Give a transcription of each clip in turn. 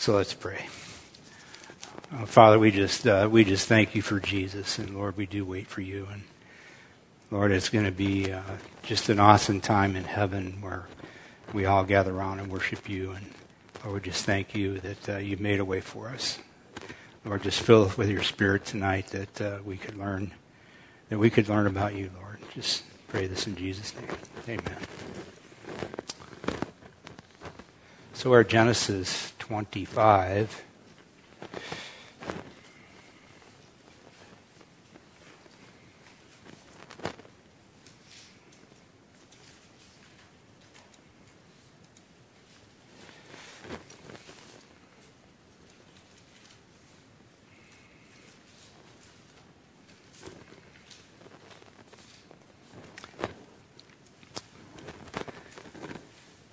So let's pray. Uh, Father, we just uh, we just thank you for Jesus, and Lord, we do wait for you, and Lord, it's going to be uh, just an awesome time in heaven where we all gather around and worship you, and Lord, we just thank you that uh, you've made a way for us. Lord, just fill us with your Spirit tonight that uh, we could learn that we could learn about you, Lord. Just pray this in Jesus' name, Amen. So we're Genesis 25.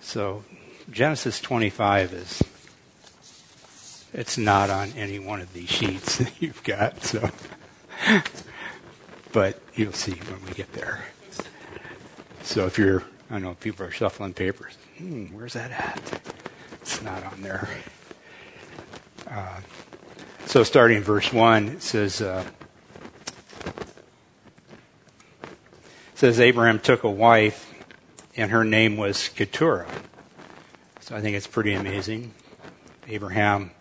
So Genesis 25 is it's not on any one of these sheets that you've got, so but you'll see when we get there. So if you're I know people are shuffling papers. Hmm, where's that at? It's not on there. Uh, so starting in verse one, it says. Uh, it says Abraham took a wife, and her name was Keturah. So I think it's pretty amazing. Abraham,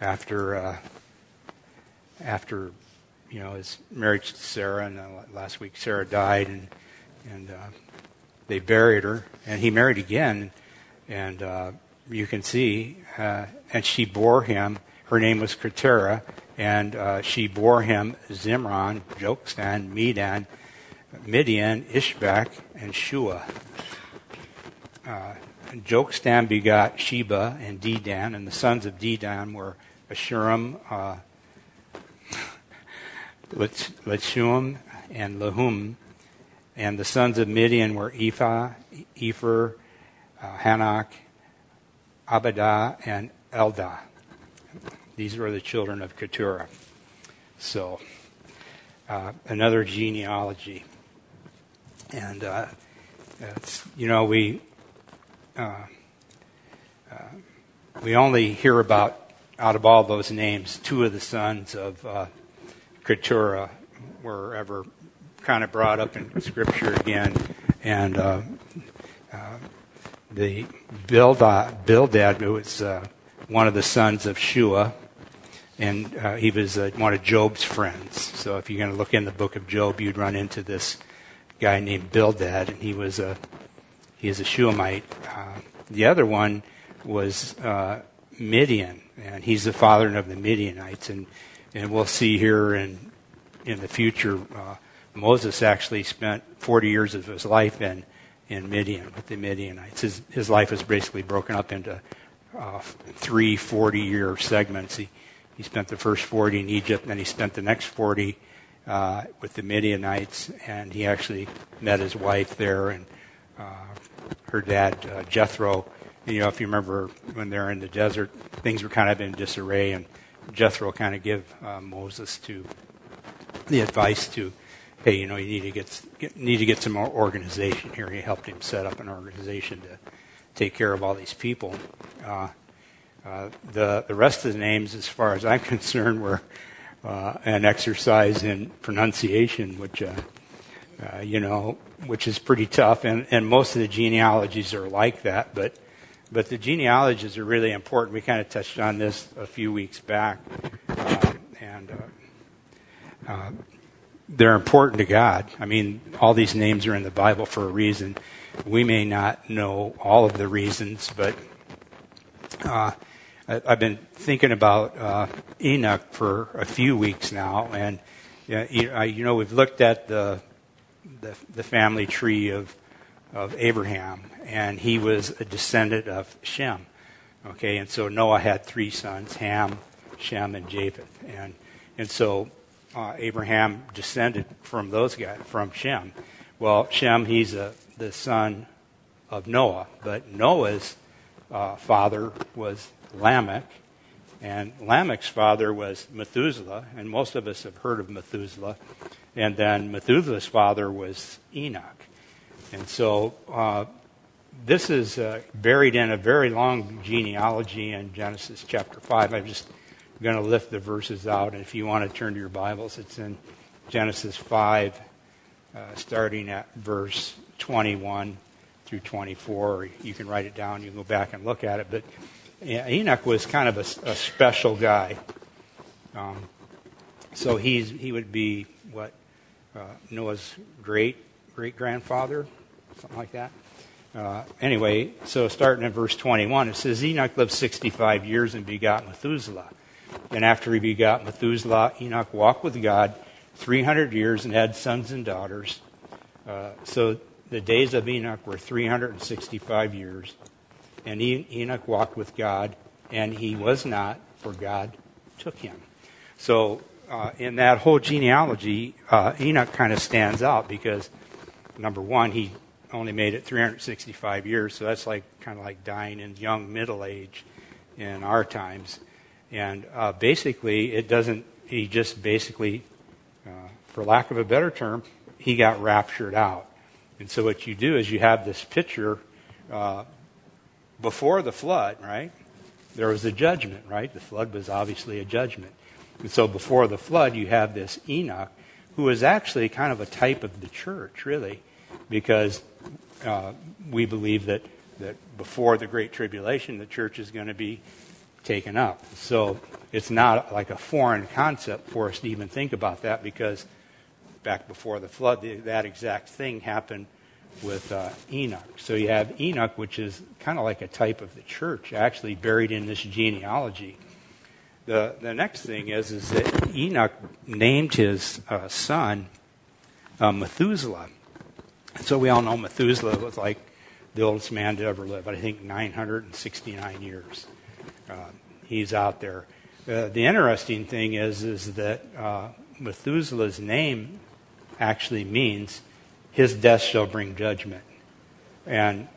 after uh, after you know his marriage to Sarah, and uh, last week Sarah died, and and uh, they buried her, and he married again, and uh, you can see, uh, and she bore him. Her name was Keturah, and uh, she bore him Zimron, Jokshan, Medan, Midian, Ishbak, and Shua. Uh, Jokshan begot Sheba and Dedan, and the sons of Dedan were Ashurim, uh, Lechuam, and Lahum. And the sons of Midian were Ephah, Epher, uh, Hanok, Abidah, and Eldah. These were the children of Keturah. So, uh, another genealogy. And, uh, you know, we uh, uh, we only hear about, out of all those names, two of the sons of uh, Keturah were ever kind of brought up in Scripture again. And uh, uh, the Bildad, Bildad who was uh, one of the sons of Shua, and uh, he was uh, one of Job's friends. So if you're going to look in the book of Job, you'd run into this guy named Bildad, and he was a he is a Shulamite. Uh, the other one was uh, Midian, and he's the father of the Midianites. And, and we'll see here in, in the future, uh, Moses actually spent 40 years of his life in, in Midian with the Midianites. His, his life is basically broken up into uh, three 40 year segments. He, he spent the first 40 in Egypt, and then he spent the next 40 uh, with the Midianites, and he actually met his wife there and uh, her dad, uh, Jethro. You know, if you remember when they're in the desert, things were kind of in disarray, and Jethro kind of give uh, Moses to the advice to, hey, you know, you need to get, get need to get some more organization here. He helped him set up an organization to take care of all these people. Uh, uh, the the rest of the names, as far as I'm concerned, were uh, an exercise in pronunciation, which uh, uh, you know, which is pretty tough. And, and most of the genealogies are like that, but, but the genealogies are really important. We kind of touched on this a few weeks back. Uh, and uh, uh, they're important to God. I mean, all these names are in the Bible for a reason. We may not know all of the reasons, but uh, I, have been thinking about uh, Enoch for a few weeks now, and you know, we've looked at the the, the family tree of, of Abraham, and he was a descendant of Shem. Okay, and so Noah had three sons Ham, Shem, and Japheth. And, and so uh, Abraham descended from those guys, from Shem. Well, Shem, he's a, the son of Noah, but Noah's uh, father was Lamech, and Lamech's father was Methuselah, and most of us have heard of Methuselah. And then Methuselah's father was Enoch. And so uh, this is uh, buried in a very long genealogy in Genesis chapter 5. I'm just going to lift the verses out. And if you want to turn to your Bibles, it's in Genesis 5, uh, starting at verse 21 through 24. You can write it down. You can go back and look at it. But Enoch was kind of a, a special guy. Um, so he's, he would be what uh, Noah's great great grandfather, something like that. Uh, anyway, so starting in verse 21, it says Enoch lived 65 years and begot Methuselah. And after he begot Methuselah, Enoch walked with God 300 years and had sons and daughters. Uh, so the days of Enoch were 365 years. And Enoch walked with God, and he was not, for God took him. So uh, in that whole genealogy, uh, Enoch kind of stands out because, number one, he only made it 365 years, so that's like kind of like dying in young middle age in our times. And uh, basically, it doesn't. He just basically, uh, for lack of a better term, he got raptured out. And so what you do is you have this picture uh, before the flood, right? There was a judgment, right? The flood was obviously a judgment. And so before the flood, you have this Enoch, who is actually kind of a type of the church, really, because uh, we believe that, that before the Great Tribulation, the church is going to be taken up. So it's not like a foreign concept for us to even think about that because back before the flood, the, that exact thing happened with uh, Enoch. So you have Enoch, which is kind of like a type of the church, actually buried in this genealogy. The, the next thing is, is that Enoch named his uh, son uh, Methuselah. So we all know Methuselah was like the oldest man to ever live. I think 969 years. Uh, he's out there. Uh, the interesting thing is, is that uh, Methuselah's name actually means his death shall bring judgment. And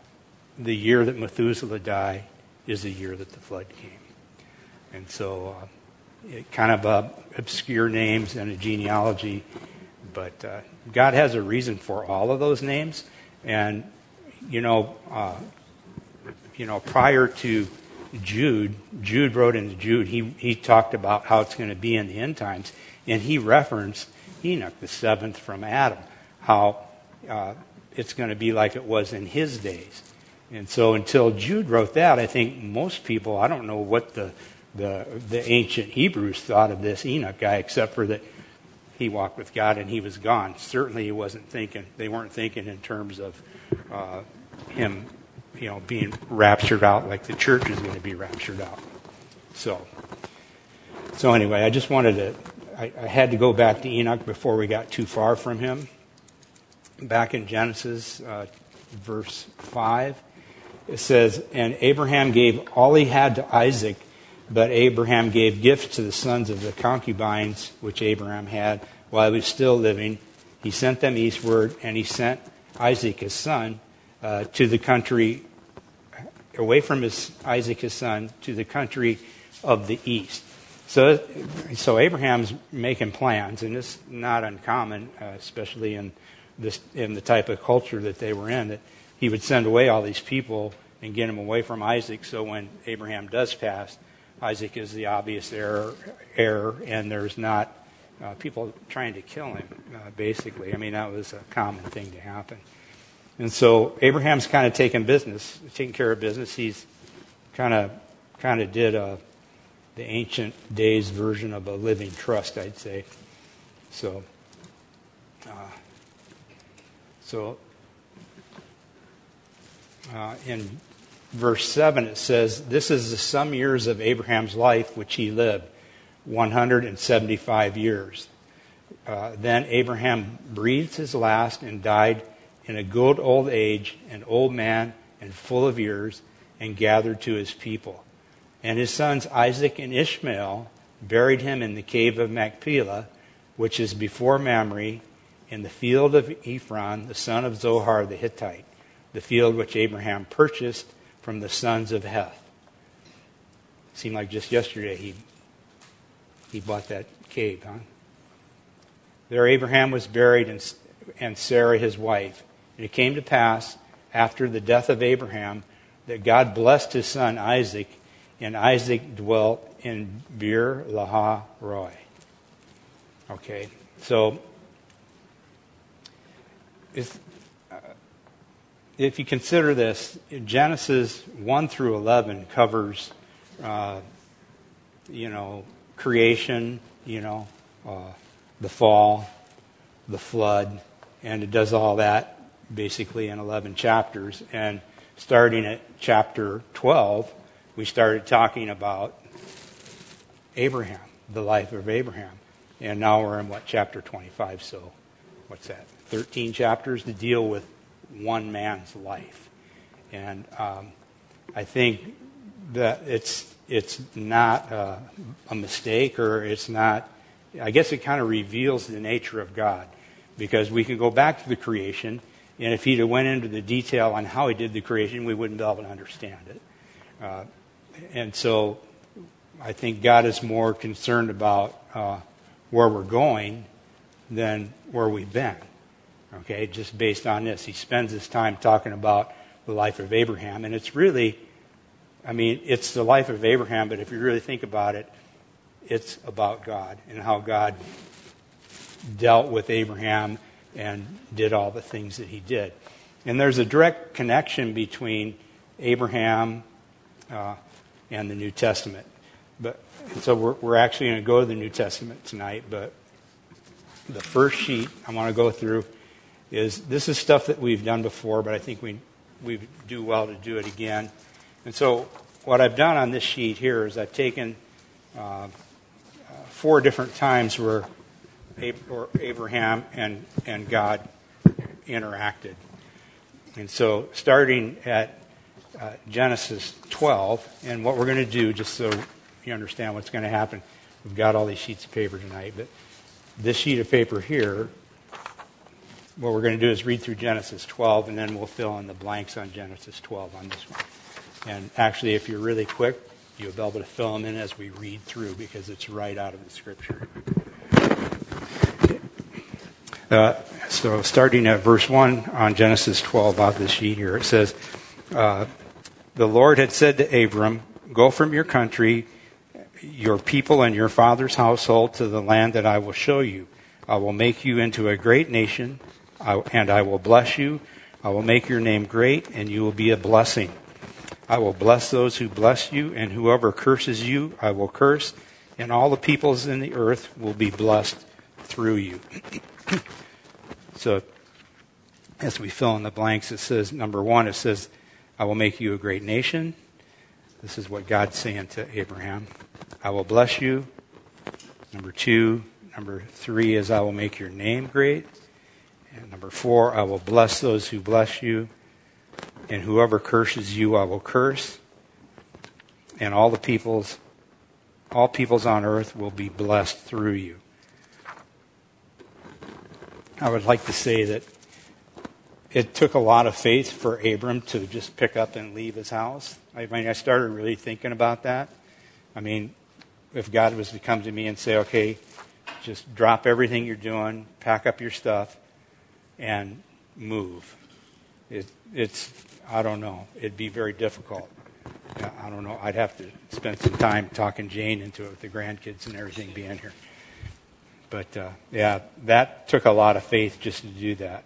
the year that Methuselah died is the year that the flood came. And so, uh, it kind of uh, obscure names and a genealogy, but uh, God has a reason for all of those names. And you know, uh, you know, prior to Jude, Jude wrote into Jude. He he talked about how it's going to be in the end times, and he referenced Enoch, the seventh from Adam, how uh, it's going to be like it was in his days. And so, until Jude wrote that, I think most people, I don't know what the the, the ancient Hebrews thought of this Enoch guy, except for that he walked with God and he was gone. Certainly, he wasn't thinking. They weren't thinking in terms of uh, him, you know, being raptured out like the church is going to be raptured out. So, so anyway, I just wanted to. I, I had to go back to Enoch before we got too far from him. Back in Genesis, uh, verse five, it says, "And Abraham gave all he had to Isaac." But Abraham gave gifts to the sons of the concubines which Abraham had while he was still living. He sent them eastward, and he sent Isaac his son uh, to the country away from his Isaac his son to the country of the east. So, so Abraham's making plans, and it's not uncommon, uh, especially in this in the type of culture that they were in, that he would send away all these people and get them away from Isaac. So when Abraham does pass, Isaac is the obvious heir, heir and there's not uh, people trying to kill him, uh, basically. I mean, that was a common thing to happen. And so Abraham's kind of taking business, taking care of business. He's kind of kind of did a, the ancient days version of a living trust, I'd say. So, uh, so uh, in verse 7, it says, This is the sum years of Abraham's life which he lived, 175 years. Uh, then Abraham breathed his last and died in a good old age, an old man and full of years, and gathered to his people. And his sons Isaac and Ishmael buried him in the cave of Machpelah, which is before Mamre, in the field of Ephron, the son of Zohar the Hittite, the field which Abraham purchased from the sons of Heth. Seemed like just yesterday he, he bought that cave, huh? There Abraham was buried and, and Sarah his wife. And it came to pass, after the death of Abraham that God blessed his son Isaac, and Isaac dwelt in Beer Lahai Roi. Okay, so if, uh, if you consider this, Genesis 1 through 11 covers, uh, you know, creation, you know, uh, the fall, the flood, and it does all that basically in 11 chapters. And starting at chapter 12, we started talking about Abraham, the life of Abraham. And now we're in what, chapter 25? So, what's that? 13 chapters to deal with one man's life. And um, I think that it's, it's not a, a mistake or it's not, I guess it kind of reveals the nature of God. Because we can go back to the creation, and if he'd have went into the detail on how he did the creation, we wouldn't be able to understand it. Uh, and so I think God is more concerned about uh, where we're going than where we've been. Okay, just based on this. He spends his time talking about the life of Abraham, and it's really, I mean, it's the life of Abraham, but if you really think about it, it's about God and how God dealt with Abraham and did all the things that he did. And there's a direct connection between Abraham uh, and the New Testament. But so we're, we're actually going to go to the New Testament tonight. But the first sheet I want to go through is this is stuff that we've done before, but I think we we do well to do it again. And so what I've done on this sheet here is I've taken uh, four different times where Abraham and, and God interacted. And so, starting at uh, Genesis 12, and what we're going to do, just so you understand what's going to happen, we've got all these sheets of paper tonight, but this sheet of paper here, what we're going to do is read through Genesis 12, and then we'll fill in the blanks on Genesis 12 on this one. And actually, if you're really quick, you'll be able to fill them in as we read through because it's right out of the scripture. Uh, so, starting at verse 1 on Genesis 12, off the sheet here, it says, uh, The Lord had said to Abram, Go from your country, your people, and your father's household to the land that I will show you. I will make you into a great nation, and I will bless you. I will make your name great, and you will be a blessing. I will bless those who bless you, and whoever curses you, I will curse, and all the peoples in the earth will be blessed through you. so, as we fill in the blanks, it says, number one, it says, I will make you a great nation. This is what God's saying to Abraham. I will bless you. Number two, number three is I will make your name great. And number four, I will bless those who bless you. And whoever curses you, I will curse. And all the peoples, all peoples on earth will be blessed through you. I would like to say that it took a lot of faith for Abram to just pick up and leave his house. I mean, I started really thinking about that. I mean, if God was to come to me and say, okay, just drop everything you're doing, pack up your stuff, and move. It, it's, I don't know, it'd be very difficult. I don't know, I'd have to spend some time talking Jane into it with the grandkids and everything being here. But uh, yeah, that took a lot of faith just to do that.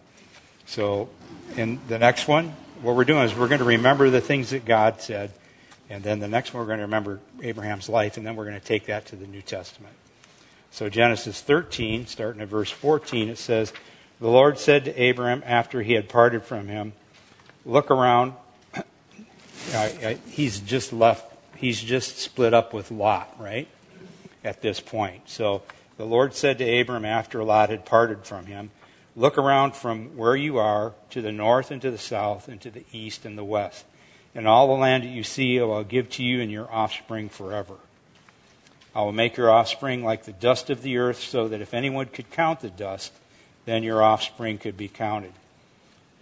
So, in the next one, what we're doing is we're going to remember the things that God said, and then the next one we're going to remember Abraham's life, and then we're going to take that to the New Testament. So, Genesis 13, starting at verse 14, it says, The Lord said to Abraham after he had parted from him, Look around. he's just left, he's just split up with Lot, right? At this point. So, the Lord said to Abram after Lot had parted from him, Look around from where you are to the north and to the south and to the east and the west. And all the land that you see I will give to you and your offspring forever. I will make your offspring like the dust of the earth, so that if anyone could count the dust, then your offspring could be counted.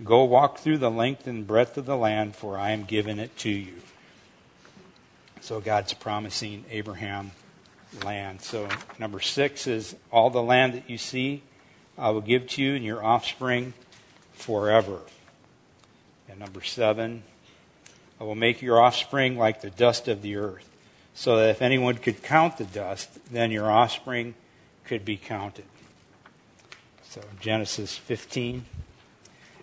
Go walk through the length and breadth of the land, for I am giving it to you. So God's promising Abraham land. So, number six is all the land that you see, I will give to you and your offspring forever. And number seven, I will make your offspring like the dust of the earth, so that if anyone could count the dust, then your offspring could be counted. So Genesis 15.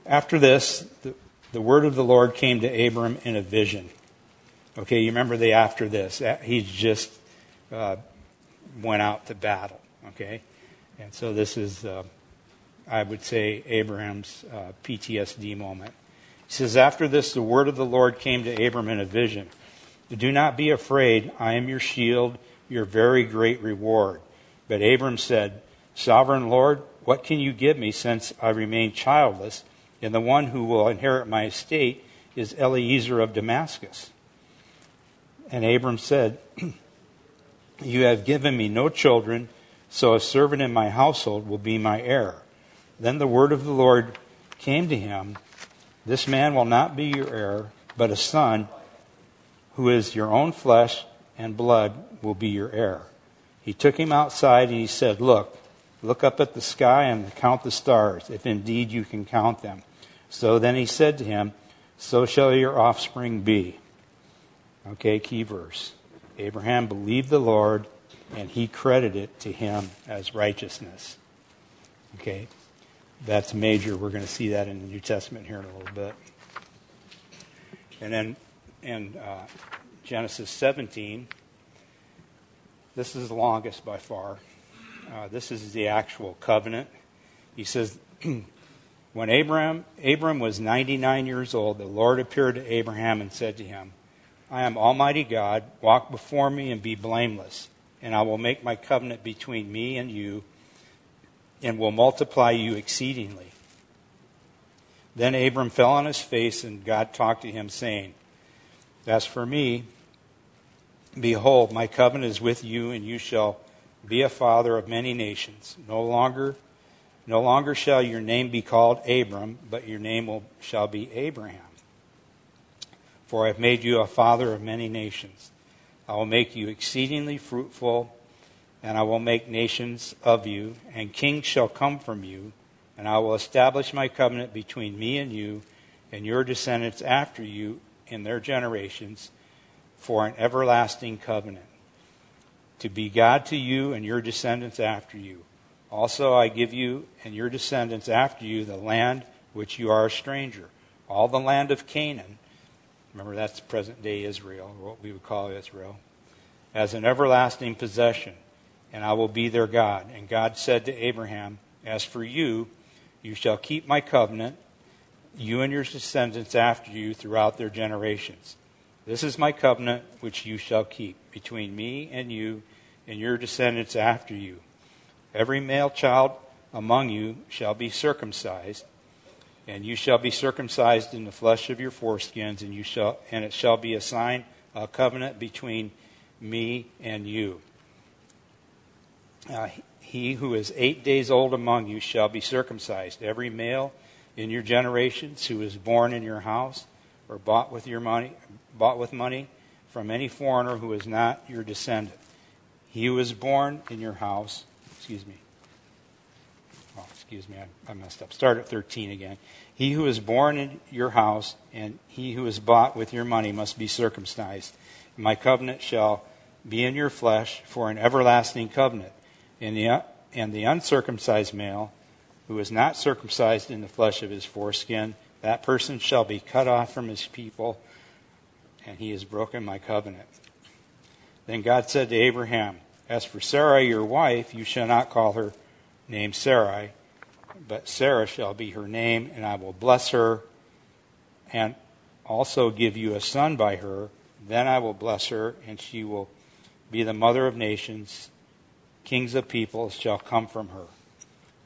After this, the, the word of the Lord came to Abram in a vision. Okay, you remember the after this. He just uh, went out to battle. Okay? And so this is, uh, I would say, Abraham's uh, PTSD moment. He says, After this, the word of the Lord came to Abram in a vision. Do not be afraid. I am your shield, your very great reward. But Abram said, Sovereign Lord, what can you give me since I remain childless, and the one who will inherit my estate is Eliezer of Damascus? And Abram said, You have given me no children, so a servant in my household will be my heir. Then the word of the Lord came to him This man will not be your heir, but a son who is your own flesh and blood will be your heir. He took him outside and he said, Look, look up at the sky and count the stars, if indeed you can count them. So then he said to him, So shall your offspring be. Okay, key verse. Abraham believed the Lord, and he credited it to him as righteousness. Okay, that's major. We're going to see that in the New Testament here in a little bit. And then in uh, Genesis 17, this is the longest by far. Uh, this is the actual covenant. He says, When Abraham, Abram was 99 years old, the Lord appeared to Abraham and said to him, I am Almighty God. Walk before me and be blameless, and I will make my covenant between me and you, and will multiply you exceedingly. Then Abram fell on his face, and God talked to him, saying, As for me, behold, my covenant is with you, and you shall be a father of many nations. No longer, no longer shall your name be called Abram, but your name will, shall be Abraham for I have made you a father of many nations. I will make you exceedingly fruitful, and I will make nations of you, and kings shall come from you, and I will establish my covenant between me and you and your descendants after you in their generations for an everlasting covenant, to be God to you and your descendants after you. Also, I give you and your descendants after you the land which you are a stranger, all the land of Canaan Remember, that's present day Israel, what we would call Israel, as an everlasting possession, and I will be their God. And God said to Abraham, As for you, you shall keep my covenant, you and your descendants after you throughout their generations. This is my covenant which you shall keep between me and you and your descendants after you. Every male child among you shall be circumcised and you shall be circumcised in the flesh of your foreskins, and you shall, and it shall be a sign, a covenant between me and you. Uh, he who is eight days old among you shall be circumcised. Every male in your generations who is born in your house or bought with your money, bought with money from any foreigner who is not your descendant. He who is born in your house, excuse me, excuse me, I, I messed up. Start at 13 again. He who is born in your house and he who is bought with your money must be circumcised. My covenant shall be in your flesh for an everlasting covenant. And the, and the uncircumcised male who is not circumcised in the flesh of his foreskin, that person shall be cut off from his people, and he has broken my covenant. Then God said to Abraham, As for Sarai your wife, you shall not call her name Sarai but Sarah shall be her name, and I will bless her and also give you a son by her. Then I will bless her, and she will be the mother of nations. Kings of peoples shall come from her.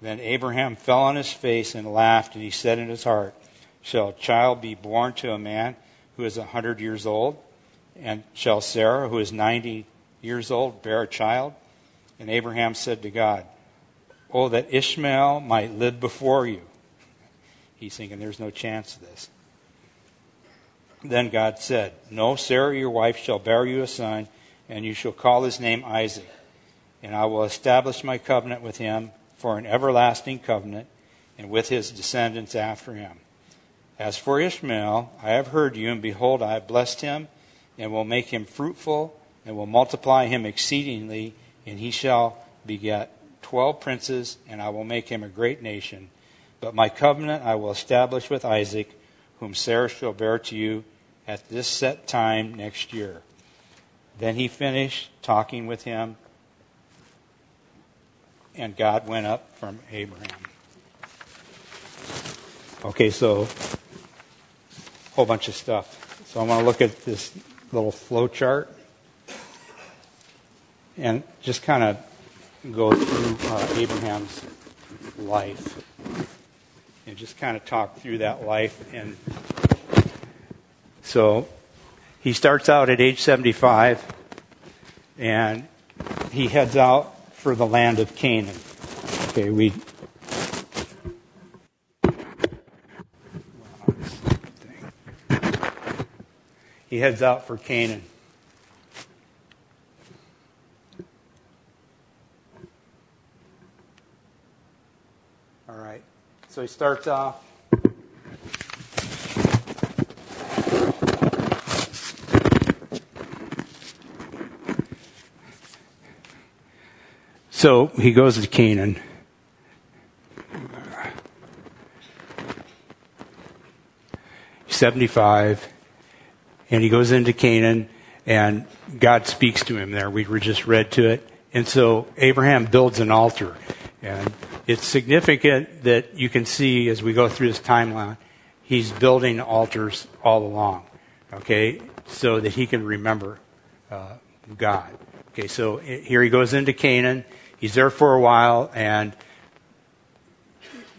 Then Abraham fell on his face and laughed, and he said in his heart, Shall a child be born to a man who is a hundred years old? And shall Sarah, who is ninety years old, bear a child? And Abraham said to God, Oh, that Ishmael might live before you. He's thinking there's no chance of this. Then God said, No, Sarah, your wife, shall bear you a son, and you shall call his name Isaac. And I will establish my covenant with him for an everlasting covenant, and with his descendants after him. As for Ishmael, I have heard you, and behold, I have blessed him, and will make him fruitful, and will multiply him exceedingly, and he shall beget twelve princes, and I will make him a great nation. But my covenant I will establish with Isaac, whom Sarah shall bear to you at this set time next year. Then he finished talking with him, and God went up from Abraham. Okay, so a whole bunch of stuff. So I want to look at this little flow chart and just kind of go through uh, Abraham's life and just kind of talk through that life. And so he starts out at age 75 and he heads out for the land of Canaan. Okay, we. He heads out for Canaan. All right. So he starts off. So he goes to Canaan. He's 75, and he goes into Canaan, and God speaks to him there. We were just read to it. And so Abraham builds an altar. And it's significant that you can see as we go through this timeline, he's building altars all along, okay, so that he can remember uh, God. Okay, so here he goes into Canaan. He's there for a while, and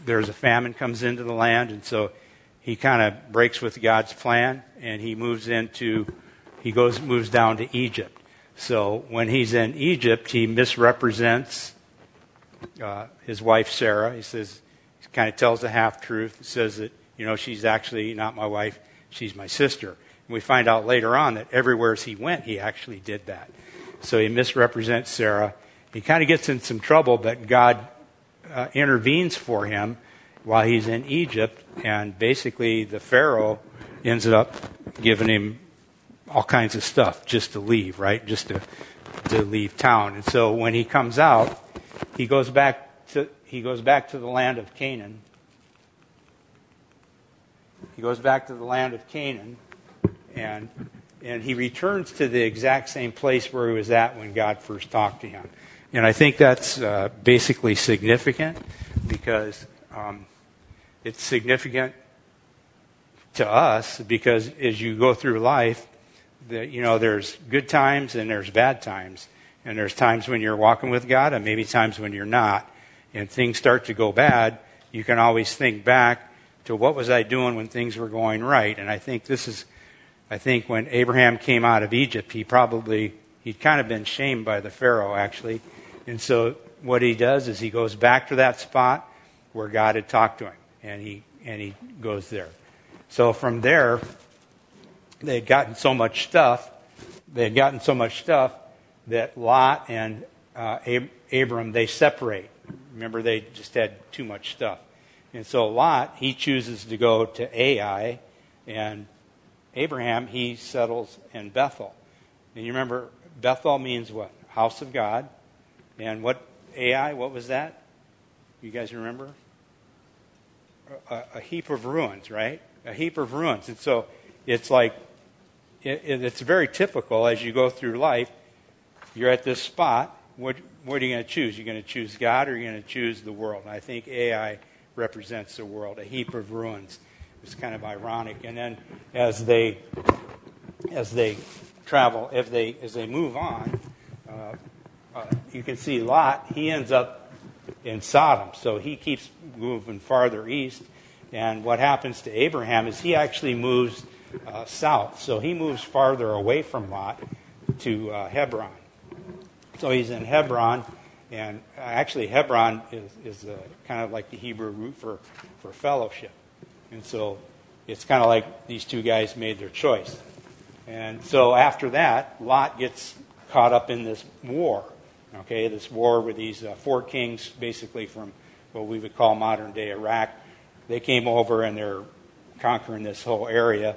there's a famine comes into the land, and so he kind of breaks with God's plan, and he moves into, he goes moves down to Egypt. So when he's in Egypt, he misrepresents uh, his wife Sarah. He says, he kind of tells the half truth. He says that, you know, she's actually not my wife, she's my sister. And we find out later on that everywhere he went, he actually did that. So he misrepresents Sarah. He kind of gets in some trouble, but God uh, intervenes for him while he's in Egypt, and basically the Pharaoh ends up giving him all kinds of stuff just to leave, right? Just to to leave town. And so when he comes out, he goes back to, he goes back to the land of Canaan. He goes back to the land of Canaan and, and he returns to the exact same place where he was at when God first talked to him. And I think that's uh, basically significant because um, it's significant to us because as you go through life, that you know there's good times and there's bad times. And there's times when you're walking with God and maybe times when you're not. And things start to go bad. You can always think back to what was I doing when things were going right. And I think this is, I think when Abraham came out of Egypt, he probably, he'd kind of been shamed by the Pharaoh actually. And so what he does is he goes back to that spot where God had talked to him. And he, and he goes there. So from there, they had gotten so much stuff. They had gotten so much stuff that Lot and uh, Ab- Abram they separate. Remember, they just had too much stuff, and so Lot he chooses to go to Ai, and Abraham he settles in Bethel. And you remember Bethel means what? House of God, and what Ai? What was that? You guys remember? A, a heap of ruins, right? A heap of ruins, and so it's like it, it's very typical as you go through life you're at this spot, what, what are you going to choose? You're going to choose God or you're going to choose the world? And I think Ai represents the world, a heap of ruins. It's kind of ironic. And then as they as they travel, if they as they move on, uh, uh, you can see Lot. He ends up in Sodom, so he keeps moving farther east. And what happens to Abraham is he actually moves uh, south, so he moves farther away from Lot to uh, Hebron. So he's in Hebron, and actually Hebron is, is a, kind of like the Hebrew root for, for fellowship. And so it's kind of like these two guys made their choice. And so after that, Lot gets caught up in this war. Okay, this war with these uh, four kings, basically from what we would call modern day Iraq. They came over and they're conquering this whole area.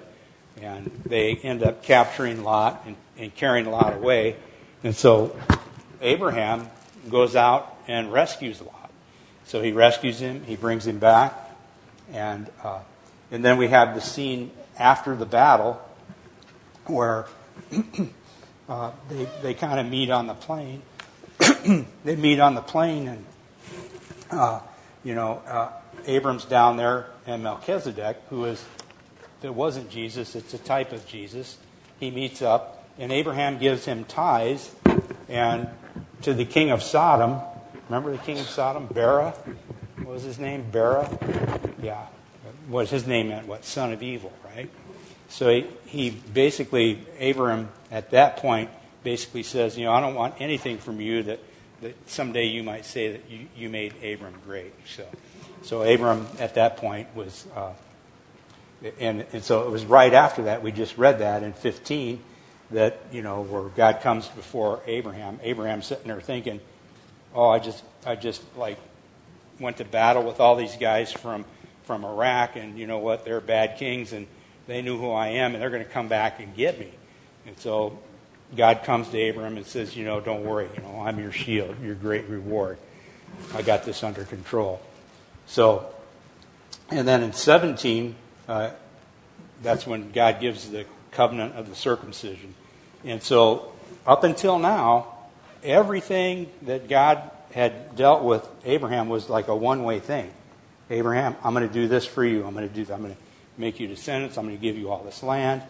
And they end up capturing Lot and, and carrying Lot away. And so Abraham goes out and rescues Lot. So he rescues him, he brings him back, and uh, and then we have the scene after the battle where uh, they they kind of meet on the plain. they meet on the plain, and uh, you know uh, Abram's down there, and Melchizedek, who is if it wasn't Jesus, it's a type of Jesus. He meets up, and Abraham gives him tithes, and to the king of Sodom. Remember the king of Sodom, Bera? What was his name? Bera? Yeah. What his name meant, what? Son of evil, right? So he, he basically, Abram at that point basically says, you know, I don't want anything from you that, that someday you might say that you, you made Abram great. So, so Abram at that point was, uh, and, and so it was right after that, we just read that in 15, that, you know, where God comes before Abraham. Abraham's sitting there thinking, oh, I just, I just like went to battle with all these guys from, from Iraq, and you know what? They're bad kings, and they knew who I am, and they're going to come back and get me. And so God comes to Abraham and says, you know, don't worry, you know, I'm your shield, your great reward. I got this under control. So, and then in 17, uh, that's when God gives the covenant of the circumcision. And so, up until now, everything that God had dealt with Abraham was like a one way thing. Abraham, I'm going to do this for you. I'm going to do. I'm going to make you descendants. I'm going to give you all this land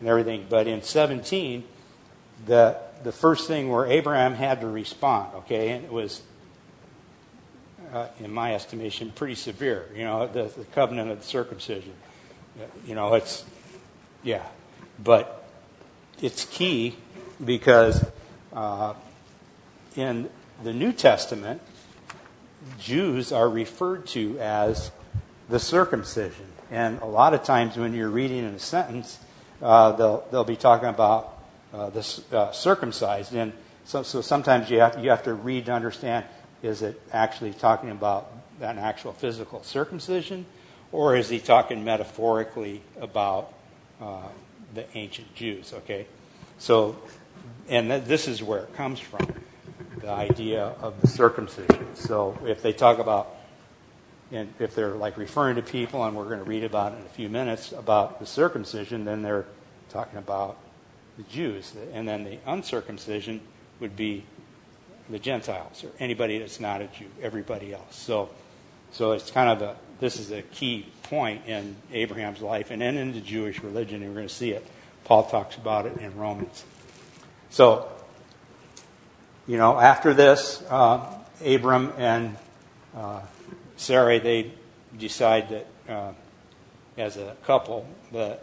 and everything. But in 17, the, the first thing where Abraham had to respond, okay, and it was, uh, in my estimation, pretty severe. You know, the, the covenant of the circumcision. You know, it's, yeah. But it's key because uh, in the New Testament, Jews are referred to as the circumcision. And a lot of times when you're reading in a sentence, uh, they'll, they'll be talking about uh, the uh, circumcised. And so, so sometimes you have, you have to read to understand is it actually talking about an actual physical circumcision, or is he talking metaphorically about uh, the ancient Jews, okay? So, and th- this is where it comes from the idea of the circumcision. So, if they talk about, and if they're like referring to people, and we're going to read about it in a few minutes about the circumcision, then they're talking about the Jews. And then the uncircumcision would be the Gentiles, or anybody that's not a Jew, everybody else. So, so it's kind of a, this is a key point in Abraham's life and then in the Jewish religion, and we're going to see it. Paul talks about it in Romans. So, you know, after this, uh, Abram and uh, Sarai, they decide that uh, as a couple that,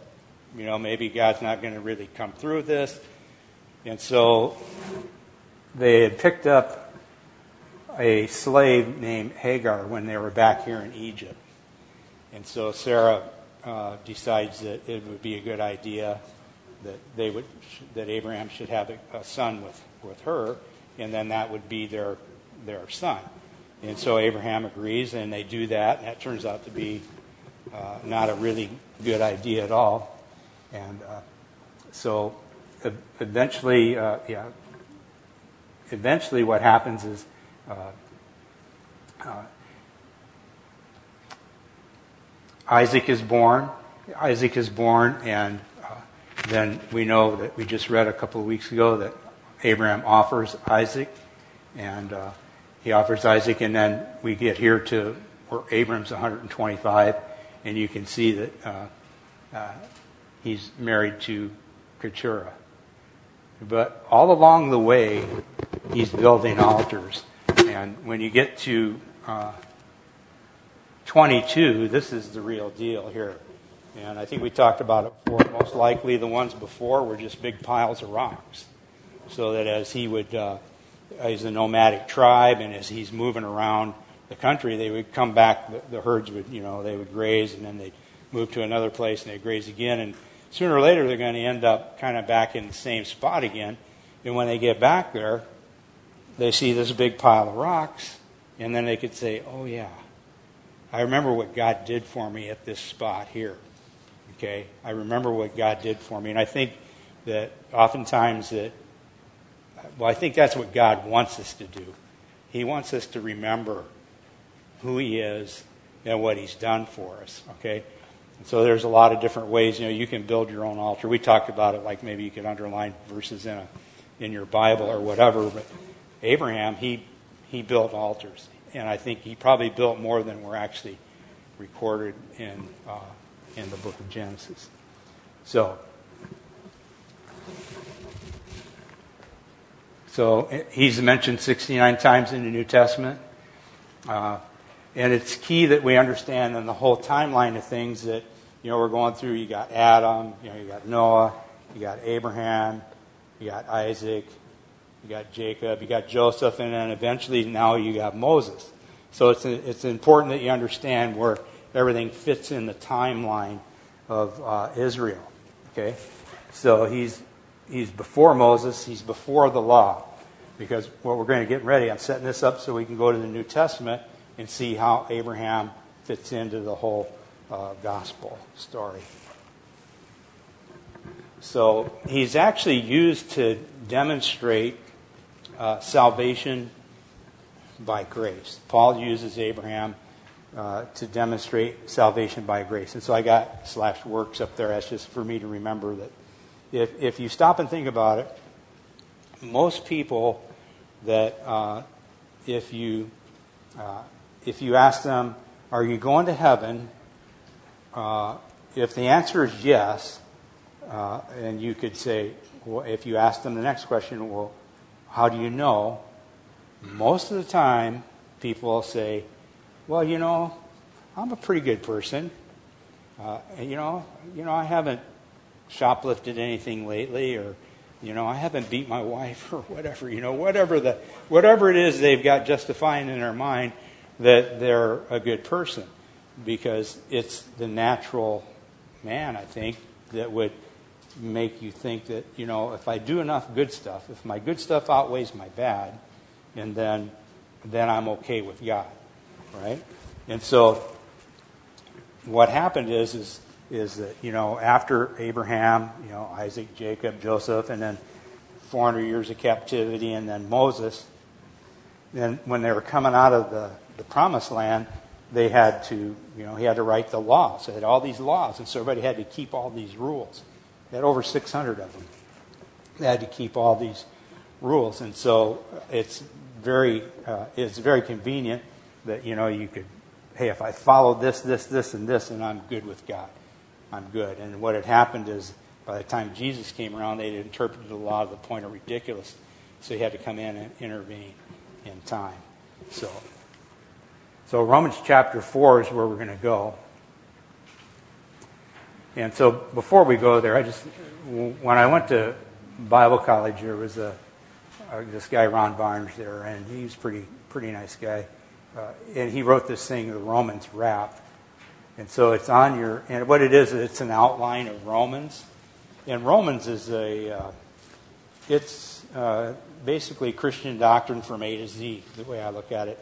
you know, maybe God's not going to really come through this. And so they had picked up a slave named Hagar when they were back here in Egypt. And so Sarah uh, decides that it would be a good idea that they would that Abraham should have a, son with, with her, and then that would be their their son. And so Abraham agrees, and they do that, and that turns out to be uh, not a really good idea at all. And uh, so eventually, uh, yeah, eventually what happens is uh, uh, Isaac is born. Isaac is born, and uh, then we know that we just read a couple of weeks ago that Abraham offers Isaac, and uh, he offers Isaac, and then we get here to where Abraham's 125, and you can see that uh, uh, he's married to Keturah. But all along the way, he's building altars. And when you get to uh, 22, this is the real deal here. And I think we talked about it before. Most likely the ones before were just big piles of rocks. So that as he would, uh, he's a nomadic tribe, and as he's moving around the country, they would come back, the, the herds would, you know, they would graze, and then they'd move to another place and they'd graze again. And sooner or later, they're going to end up kind of back in the same spot again. And when they get back there, they see this big pile of rocks, and then they could say, oh, yeah, I remember what God did for me at this spot here. Okay? I remember what God did for me. And I think that oftentimes that, well, I think that's what God wants us to do. He wants us to remember who He is and what He's done for us. Okay? And so there's a lot of different ways. You know, you can build your own altar. We talked about it, like maybe you could underline verses in a in your Bible or whatever. But Abraham, he he built altars, and I think he probably built more than were actually recorded in uh, in the book of Genesis. So. So he's mentioned 69 times in the New Testament. Uh, and it's key that we understand in the whole timeline of things that, you know, we're going through. You got Adam, you know, you got Noah, you got Abraham, you got Isaac, you got Jacob, you got Joseph, and then eventually now you got Moses. So it's, it's important that you understand where everything fits in the timeline of uh, Israel. Okay? So he's, he's before Moses, he's before the law. Because what we're going to get ready, I'm setting this up so we can go to the New Testament and see how Abraham fits into the whole uh, gospel story. So he's actually used to demonstrate uh, salvation by grace. Paul uses Abraham uh, to demonstrate salvation by grace. And so I got slash works up there. That's just for me to remember that if, if you stop and think about it, most people that uh, if you uh, if you ask them, Are you going to heaven? Uh, if the answer is yes, uh, and you could say, well, if you ask them the next question, Well, how do you know? Most of the time, people say, Well, you know, I'm a pretty good person. Uh, you know, you know, I haven't shoplifted anything lately, or you know, I haven't beat my wife or whatever, you know, whatever the whatever it is they've got justifying in their mind, that they're a good person because it's the natural man, I think, that would make you think that, you know, if I do enough good stuff, if my good stuff outweighs my bad, and then then I'm okay with God. Right? And so what happened is is is that, you know, after Abraham, you know, Isaac, Jacob, Joseph, and then 400 years of captivity, and then Moses, then when they were coming out of the the promised land, they had to, you know, he had to write the laws. So they had all these laws, and so everybody had to keep all these rules. Had over 600 of them. They had to keep all these rules, and so it's very, uh, it's very convenient that you know you could, hey, if I follow this, this, this, and this, and I'm good with God, I'm good. And what had happened is, by the time Jesus came around, they had interpreted the law to the point of ridiculous, so he had to come in and intervene in time. So so, Romans chapter 4 is where we're going to go. And so, before we go there, I just, when I went to Bible college, there was a, uh, this guy, Ron Barnes, there, and he's pretty, pretty nice guy. Uh, and he wrote this thing, the Romans Rap. And so it's on your, and what it is, it's an outline of Romans. And Romans is a, uh, it's uh, basically Christian doctrine from A to Z, the way I look at it.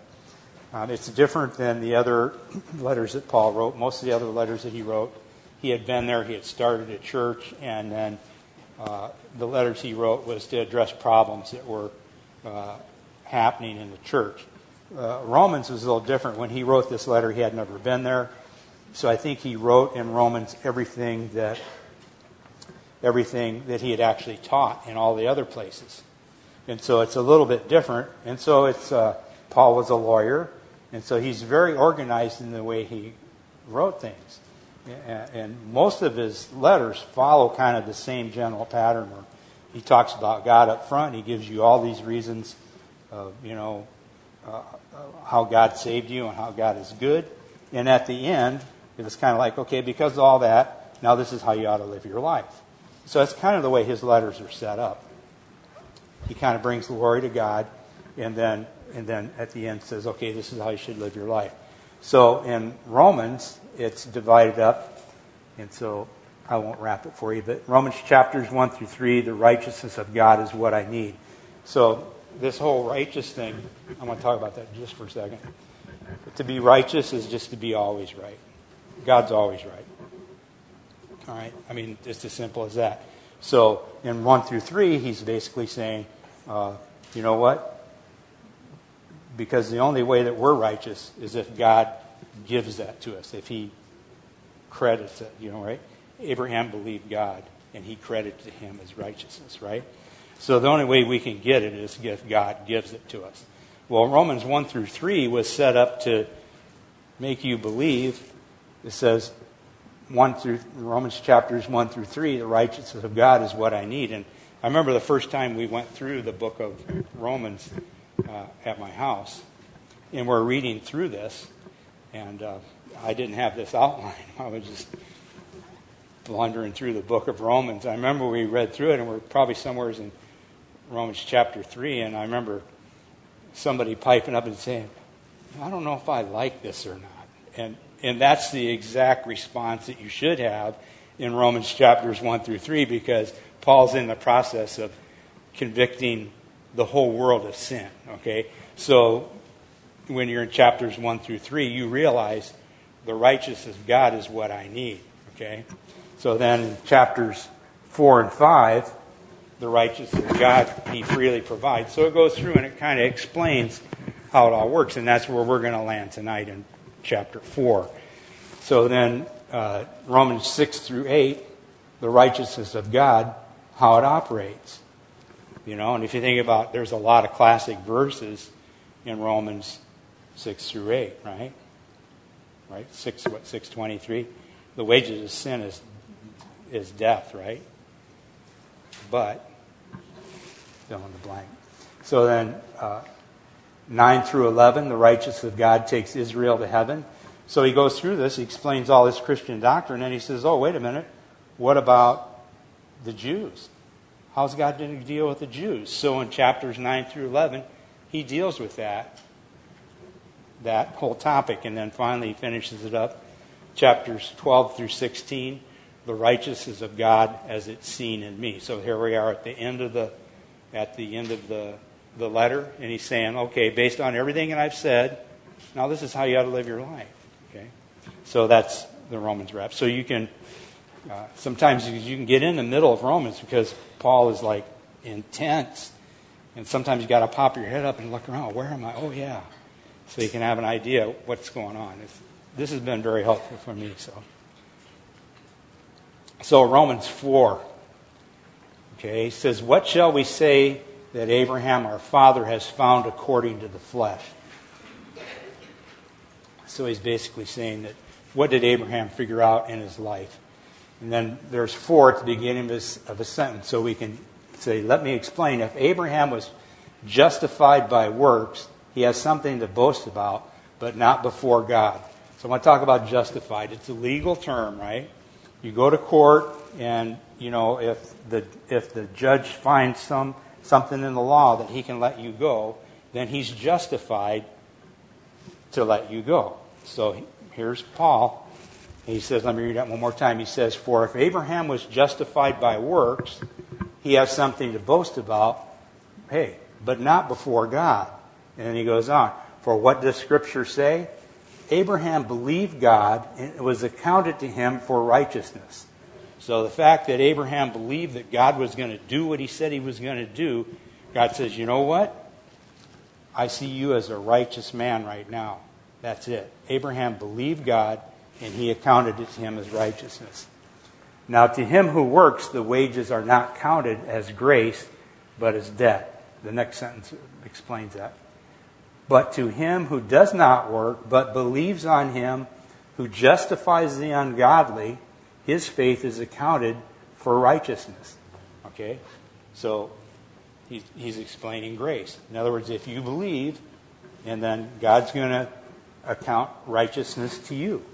Um, it's different than the other letters that Paul wrote. Most of the other letters that he wrote, he had been there, he had started a church, and then uh, the letters he wrote was to address problems that were uh, happening in the church. Uh, Romans was a little different. When he wrote this letter, he had never been there, so I think he wrote in Romans everything that everything that he had actually taught in all the other places, and so it's a little bit different. And so it's uh, Paul was a lawyer. And so he's very organized in the way he wrote things. And most of his letters follow kind of the same general pattern where he talks about God up front. He gives you all these reasons of, you know, uh, how God saved you and how God is good. And at the end, it was kind of like, okay, because of all that, now this is how you ought to live your life. So that's kind of the way his letters are set up. He kind of brings glory to God, and then and then at the end says, okay, this is how you should live your life. So in Romans, it's divided up, and so I won't wrap it for you, but Romans chapters 1 through 3, the righteousness of God is what I need. So this whole righteous thing, I'm going to talk about that just for a second. But to be righteous is just to be always right. God's always right. All right? I mean, it's as simple as that. So in 1 through 3, he's basically saying, uh, you know what? Because the only way that we're righteous is if God gives that to us, if he credits it, you know, right? Abraham believed God, and he credited to him as righteousness, right? So the only way we can get it is if God gives it to us. Well, Romans 1 through 3 was set up to make you believe. It says, 1 through Romans chapters 1 through 3, the righteousness of God is what I need. And I remember the first time we went through the book of Romans uh, at my house, and we're reading through this, and uh, I didn't have this outline. I was just blundering through the book of Romans. I remember we read through it, and we're probably somewhere in Romans chapter 3, and I remember somebody piping up and saying, I don't know if I like this or not. And and that's the exact response that you should have in Romans chapters 1 through 3 because Paul's in the process of convicting the whole world of sin. Okay? So when you're in chapters 1 through 3, you realize the righteousness of God is what I need. Okay? So then chapters 4 and 5, the righteousness of God he freely provides. So it goes through and it kind of explains how it all works, and that's where we're going to land tonight in chapter 4. So then, uh, Romans 6 through 8, the righteousness of God, how it operates. You know, and if you think about there's a lot of classic verses in Romans 6 through 8, right? Right? 6 what 623. The wages of sin is is death, right? But fill in the blank. So then uh, 9 through 11, the righteousness of God takes Israel to heaven. So he goes through this, he explains all his Christian doctrine, and he says, Oh, wait a minute, what about the Jews? How's God going to deal with the Jews? So in chapters 9 through 11, he deals with that, that whole topic, and then finally he finishes it up. Chapters 12 through 16, the righteousness of God as it's seen in me. So here we are at the end of the at the end of the the letter, and he's saying, okay, based on everything that I've said, now this is how you ought to live your life. Okay, so that's the Romans wrap. So you can uh, sometimes you can get in the middle of Romans because Paul is like intense, and sometimes you got to pop your head up and look around. Where am I? Oh yeah, so you can have an idea what's going on. It's, this has been very helpful for me. So, so Romans four. Okay, says, "What shall we say?" that Abraham, our father, has found according to the flesh. So he's basically saying that what did Abraham figure out in his life? And then there's for at the beginning of a sentence. So we can say, let me explain. If Abraham was justified by works, he has something to boast about, but not before God. So I want to talk about justified. It's a legal term, right? You go to court, and you know if the if the judge finds some something in the law that he can let you go, then he's justified to let you go. So here's Paul. He says, let me read that one more time. He says, For if Abraham was justified by works, he has something to boast about. Hey, but not before God. And then he goes on. For what does Scripture say? Abraham believed God, and it was accounted to him for righteousness. So the fact that Abraham believed that God was going to do what he said he was going to do, God says, you know what? I see you as a righteous man right now. That's it. Abraham believed God, and he accounted it to him as righteousness. Now, to him who works, the wages are not counted as grace, but as debt. The next sentence explains that. But to him who does not work, but believes on him who justifies the ungodly, his faith is accounted for righteousness. Okay? So he's, explaining grace. In other words, if you believe, and then God's going to account righteousness to you.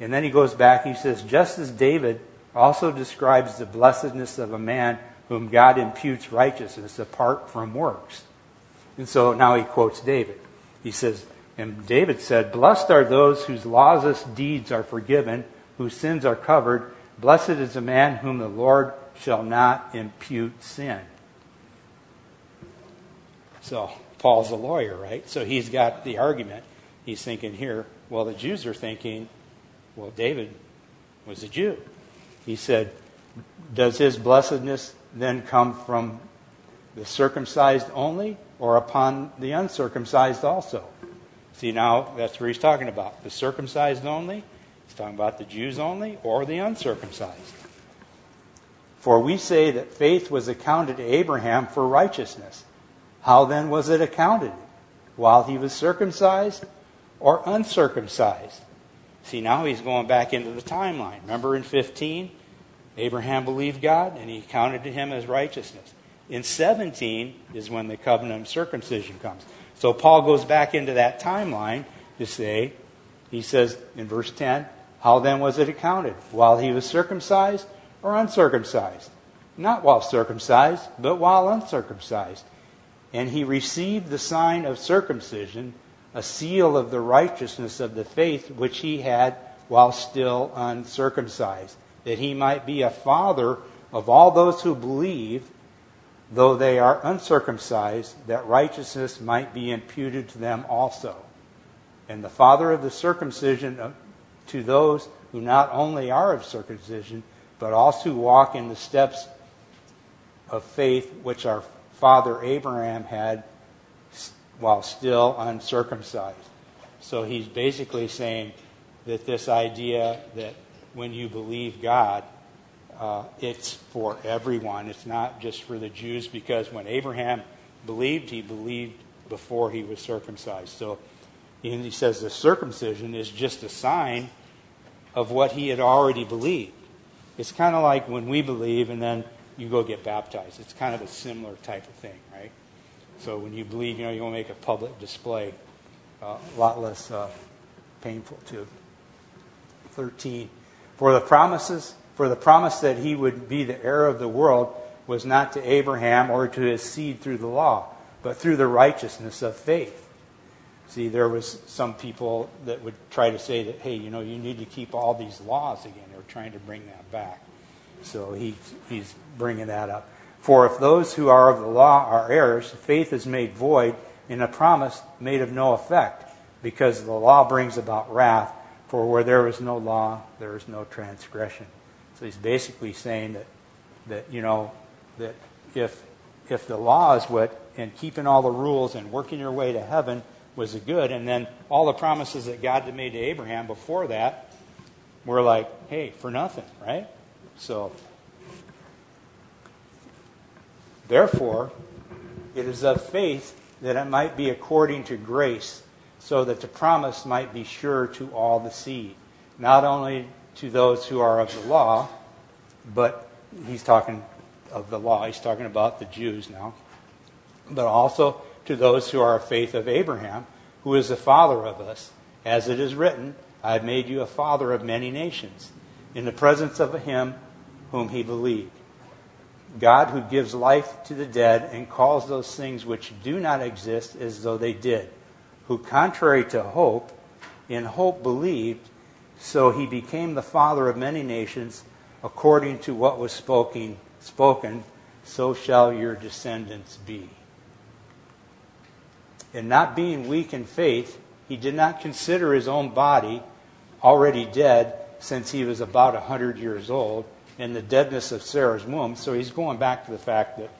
And then he goes back, he says, just as David also describes the blessedness of a man whom God imputes righteousness apart from works. And so now he quotes David. He says, and David said, Blessed are those whose lawless deeds are forgiven whose sins are covered. Blessed is the man whom the Lord shall not impute sin. So, Paul's a lawyer, right? So he's got the argument. He's thinking here, well, the Jews are thinking, well, David was a Jew. he said, Does his blessedness then come from the circumcised only or upon the uncircumcised also? See, now that's what he's talking about. The circumcised only, he's talking about the Jews only, or the uncircumcised. For we say that faith was accounted to Abraham for righteousness. How then was it accounted? While he was circumcised or uncircumcised? See, now he's going back into the timeline. Remember in 15, Abraham believed God and he counted to him as righteousness. In 17 is when the covenant of circumcision comes. So Paul goes back into that timeline to say, he says in verse 10, How then was it accounted? While he was circumcised or uncircumcised? Not while circumcised, but while uncircumcised. And he received the sign of circumcision, a seal of the righteousness of the faith which he had while still uncircumcised, that he might be a father of all those who believe though they are uncircumcised, that righteousness might be imputed to them also. And the father of the circumcision uh, to those who not only are of circumcision, but also walk in the steps of faith which our father Abraham had while still uncircumcised. So he's basically saying that this idea that when you believe God, uh, it's for everyone. It's not just for the Jews because when Abraham believed, he believed before he was circumcised. So he says the circumcision is just a sign of what he had already believed. It's kind of like when we believe and then you go get baptized. It's kind of a similar type of thing, right? So when you believe, you know, you want to make a public display, uh, a lot less uh, painful too. 13. For the promises for the promise that he would be the heir of the world was not to Abraham or to his seed through the law, but through the righteousness of faith. See, there was some people that would try to say that, hey, you know, you need to keep all these laws again. They're trying to bring that back. So he, he's bringing that up. For if those who are of the law are heirs, faith is made void and a promise made of no effect, because the law brings about wrath. For where there is no law, there is no transgression. So he's basically saying that, that you know, that if, if the law is what, and keeping all the rules and working your way to heaven was a good, and then all the promises that God had made to Abraham before that were like, hey, for nothing, right? So, therefore, it is of faith that it might be according to grace, so that the promise might be sure to all the seed, not only to those who are of the law, but he's talking of the law. He's talking about the Jews now, but also to those who are of faith of Abraham, who is the father of us. As it is written, I have made you a father of many nations, in the presence of him whom he believed. God who gives life to the dead and calls those things which do not exist as though they did, who, contrary to hope, in hope believed so he became the father of many nations according to what was spoken, spoken, so shall your descendants be. And not being weak in faith, he did not consider his own body already dead since he was about a 100 years old and the deadness of Sarah's womb. So he's going back to the fact that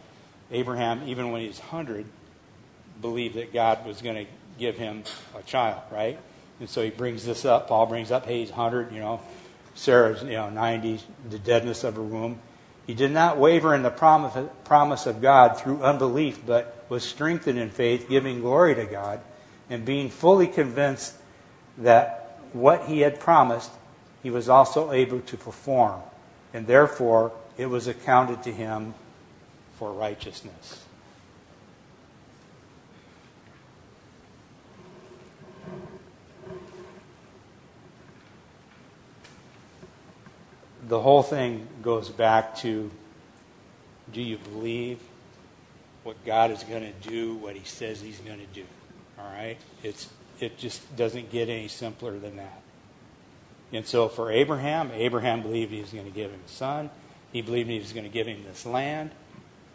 Abraham, even when he's 100, believed that God was going to give him a child, right? And so he brings this up. Paul brings up, hey, he's 100, you know. Sarah's, you know, 90, the deadness of her womb. He did not waver in the promise, promise of God through unbelief, but was strengthened in faith, giving glory to God, and being fully convinced that what he had promised, he was also able to perform. And therefore, it was accounted to him for righteousness. The whole thing goes back to do you believe what God is going to do, what he says he's going to do? All right? It's, it just doesn't get any simpler than that. And so for Abraham, Abraham believed he was going to give him a son. He believed he was going to give him this land.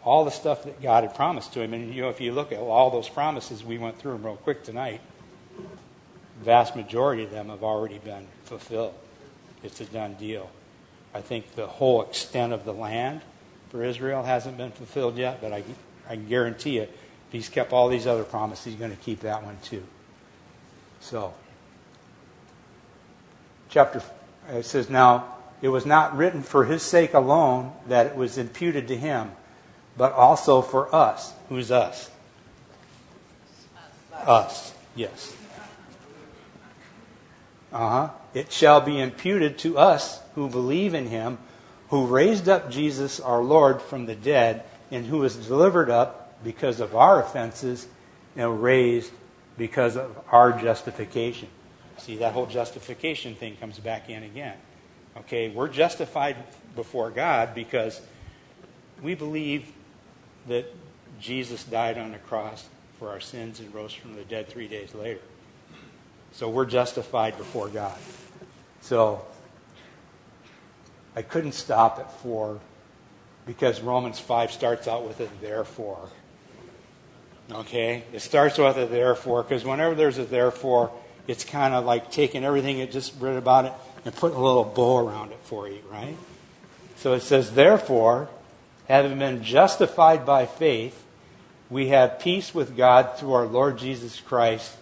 All the stuff that God had promised to him. And you know, if you look at all those promises, we went through them real quick tonight. The vast majority of them have already been fulfilled. It's a done deal. I think the whole extent of the land for Israel hasn't been fulfilled yet, but I, I guarantee you, if he's kept all these other promises, he's going to keep that one too. So, chapter, it says, Now, it was not written for his sake alone that it was imputed to him, but also for us. Who's us? Us. us. Yes. Uh huh. It shall be imputed to us who believe in him, who raised up Jesus our Lord from the dead, and who was delivered up because of our offenses and raised because of our justification. See, that whole justification thing comes back in again. Okay, we're justified before God because we believe that Jesus died on the cross for our sins and rose from the dead three days later. So we're justified before God. So I couldn't stop at four because Romans 5 starts out with a therefore. Okay? It starts with a therefore because whenever there's a therefore, it's kind of like taking everything you just read about it and putting a little bow around it for you, right? So it says, therefore, having been justified by faith, we have peace with God through our Lord Jesus Christ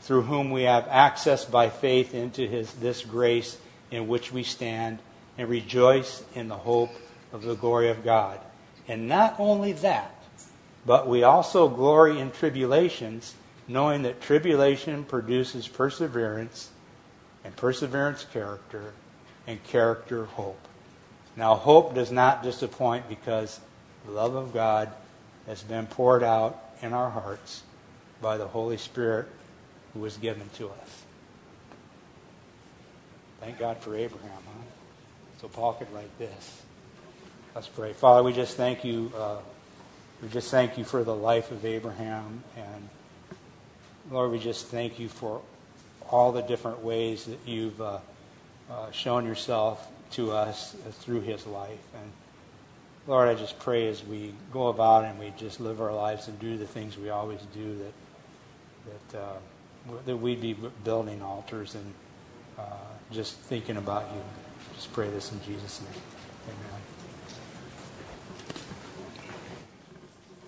through whom we have access by faith into his, this grace in which we stand and rejoice in the hope of the glory of God. And not only that, but we also glory in tribulations, knowing that tribulation produces perseverance, and perseverance, character, and character, hope. Now, hope does not disappoint because the love of God has been poured out in our hearts by the Holy Spirit who was given to us. Thank God for Abraham, huh? So Paul could write this. Let's pray. Father, we just thank you. Uh, we just thank you for the life of Abraham. And Lord, we just thank you for all the different ways that you've uh, uh, shown yourself to us through his life. And Lord, I just pray as we go about and we just live our lives and do the things we always do that that uh, that we'd be building altars and uh, just thinking about you. Just pray this in Jesus' name. Amen.